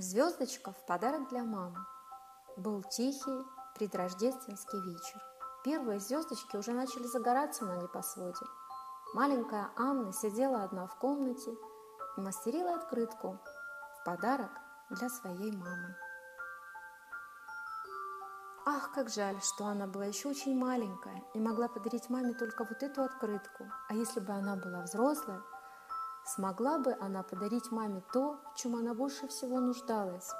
Звездочка в подарок для мамы. Был тихий предрождественский вечер. Первые звездочки уже начали загораться на небосводе. Маленькая Анна сидела одна в комнате и мастерила открытку в подарок для своей мамы. Ах, как жаль, что она была еще очень маленькая и могла подарить маме только вот эту открытку. А если бы она была взрослая, Смогла бы она подарить маме то, в чем она больше всего нуждалась?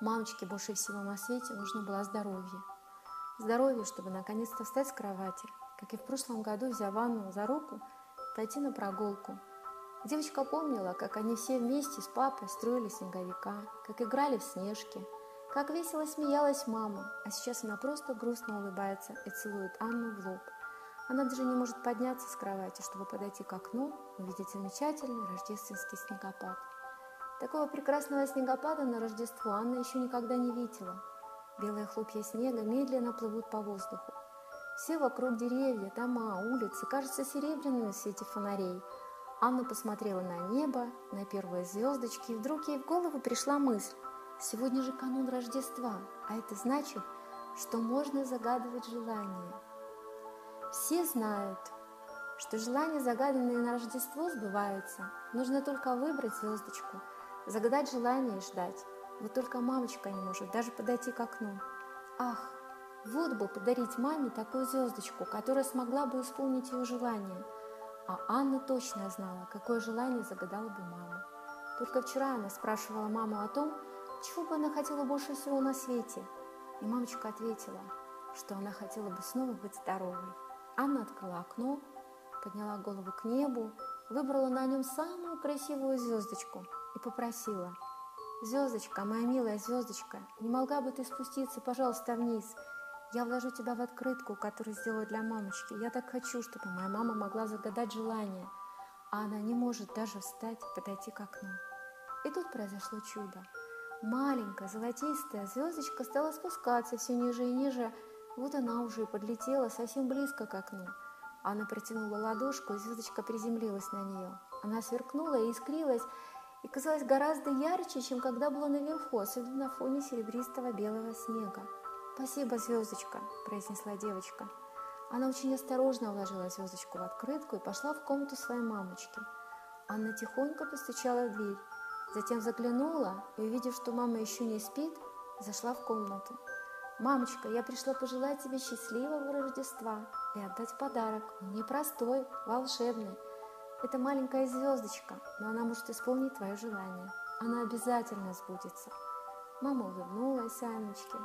Мамочке больше всего на свете нужно было здоровье. Здоровье, чтобы наконец-то встать с кровати, как и в прошлом году, взяв Анну за руку, пойти на прогулку. Девочка помнила, как они все вместе с папой строили снеговика, как играли в снежки, как весело смеялась мама, а сейчас она просто грустно улыбается и целует Анну в лоб. Она даже не может подняться с кровати, чтобы подойти к окну увидеть замечательный рождественский снегопад. Такого прекрасного снегопада на Рождество Анна еще никогда не видела. Белые хлопья снега медленно плывут по воздуху. Все вокруг деревья, дома, улицы кажутся серебряными в свете фонарей. Анна посмотрела на небо, на первые звездочки, и вдруг ей в голову пришла мысль. Сегодня же канун Рождества, а это значит, что можно загадывать желания. Все знают, что желания, загаданные на Рождество, сбываются. Нужно только выбрать звездочку, загадать желание и ждать. Вот только мамочка не может даже подойти к окну. Ах, вот бы подарить маме такую звездочку, которая смогла бы исполнить ее желание. А Анна точно знала, какое желание загадала бы мама. Только вчера она спрашивала маму о том, чего бы она хотела больше всего на свете. И мамочка ответила, что она хотела бы снова быть здоровой. Анна открыла окно, подняла голову к небу, выбрала на нем самую красивую звездочку и попросила. «Звездочка, моя милая звездочка, не могла бы ты спуститься, пожалуйста, вниз? Я вложу тебя в открытку, которую сделала для мамочки. Я так хочу, чтобы моя мама могла загадать желание, а она не может даже встать и подойти к окну». И тут произошло чудо. Маленькая золотистая звездочка стала спускаться все ниже и ниже, вот она уже подлетела совсем близко к окну. Анна протянула ладошку, и звездочка приземлилась на нее. Она сверкнула и искрилась, и казалась гораздо ярче, чем когда была наверху, особенно на фоне серебристого белого снега. «Спасибо, звездочка», – произнесла девочка. Она очень осторожно вложила звездочку в открытку и пошла в комнату своей мамочки. Анна тихонько постучала в дверь, затем заглянула и, увидев, что мама еще не спит, зашла в комнату. «Мамочка, я пришла пожелать тебе счастливого Рождества и отдать подарок. Он непростой, волшебный. Это маленькая звездочка, но она может исполнить твое желание. Она обязательно сбудется». Мама улыбнулась Анечке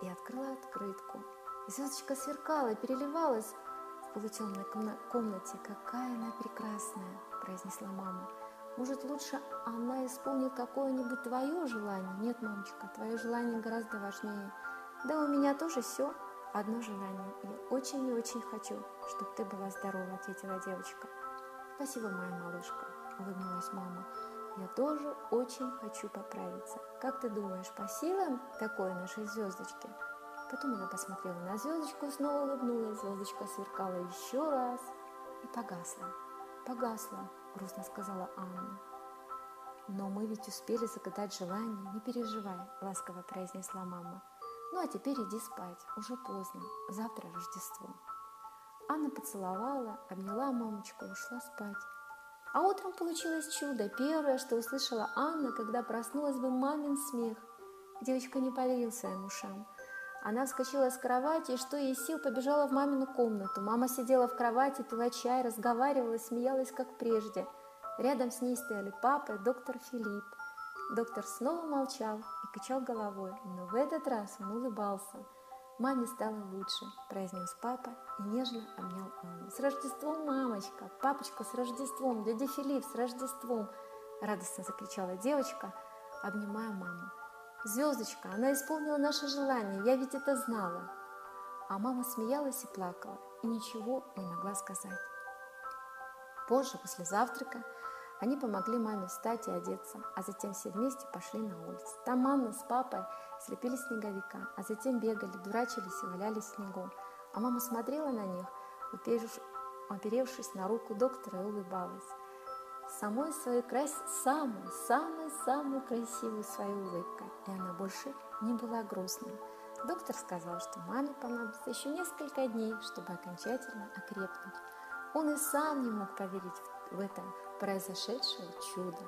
и открыла открытку. Звездочка сверкала и переливалась в полутемной комнате. «Какая она прекрасная!» – произнесла мама. «Может, лучше она исполнит какое-нибудь твое желание?» «Нет, мамочка, твое желание гораздо важнее». Да у меня тоже все одно желание. Я очень и очень хочу, чтобы ты была здорова, ответила девочка. Спасибо, моя малышка, улыбнулась мама. Я тоже очень хочу поправиться. Как ты думаешь, по силам такой нашей звездочки? Потом она посмотрела на звездочку снова улыбнулась. Звездочка сверкала еще раз и погасла. Погасла, грустно сказала Анна. Но мы ведь успели загадать желание, не переживай, ласково произнесла мама. Ну а теперь иди спать, уже поздно, завтра Рождество. Анна поцеловала, обняла мамочку ушла спать. А утром получилось чудо. Первое, что услышала Анна, когда проснулась, был мамин смех. Девочка не поверила своим ушам. Она вскочила с кровати и, что ей сил, побежала в мамину комнату. Мама сидела в кровати, пила чай, разговаривала, смеялась, как прежде. Рядом с ней стояли папа и доктор Филипп. Доктор снова молчал и качал головой, но в этот раз он улыбался. «Маме стало лучше», – произнес папа и нежно обнял Анну. «С Рождеством, мамочка! Папочка, с Рождеством! Дядя Филипп, с Рождеством!» – радостно закричала девочка, обнимая маму. «Звездочка, она исполнила наше желание, я ведь это знала!» А мама смеялась и плакала, и ничего не могла сказать. Позже, после завтрака, они помогли маме встать и одеться, а затем все вместе пошли на улицу. Там мама с папой слепили снеговика, а затем бегали, дурачились и валялись в снегу. А мама смотрела на них, оперевшись на руку доктора и улыбалась. самой своей крас... самой, самой, самой красивой своей улыбкой, и она больше не была грустной. Доктор сказал, что маме понадобится еще несколько дней, чтобы окончательно окрепнуть. Он и сам не мог поверить в это произошедшее чудо.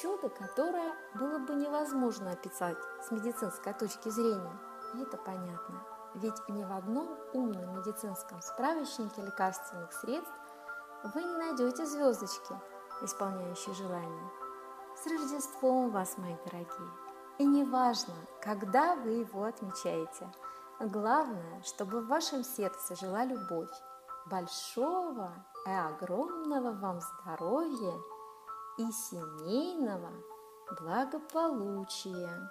Чудо, которое было бы невозможно описать с медицинской точки зрения. И это понятно. Ведь ни в одном умном медицинском справочнике лекарственных средств вы не найдете звездочки, исполняющие желания. С Рождеством вас, мои дорогие! И неважно, когда вы его отмечаете, главное, чтобы в вашем сердце жила любовь, большого и огромного вам здоровья и семейного благополучия.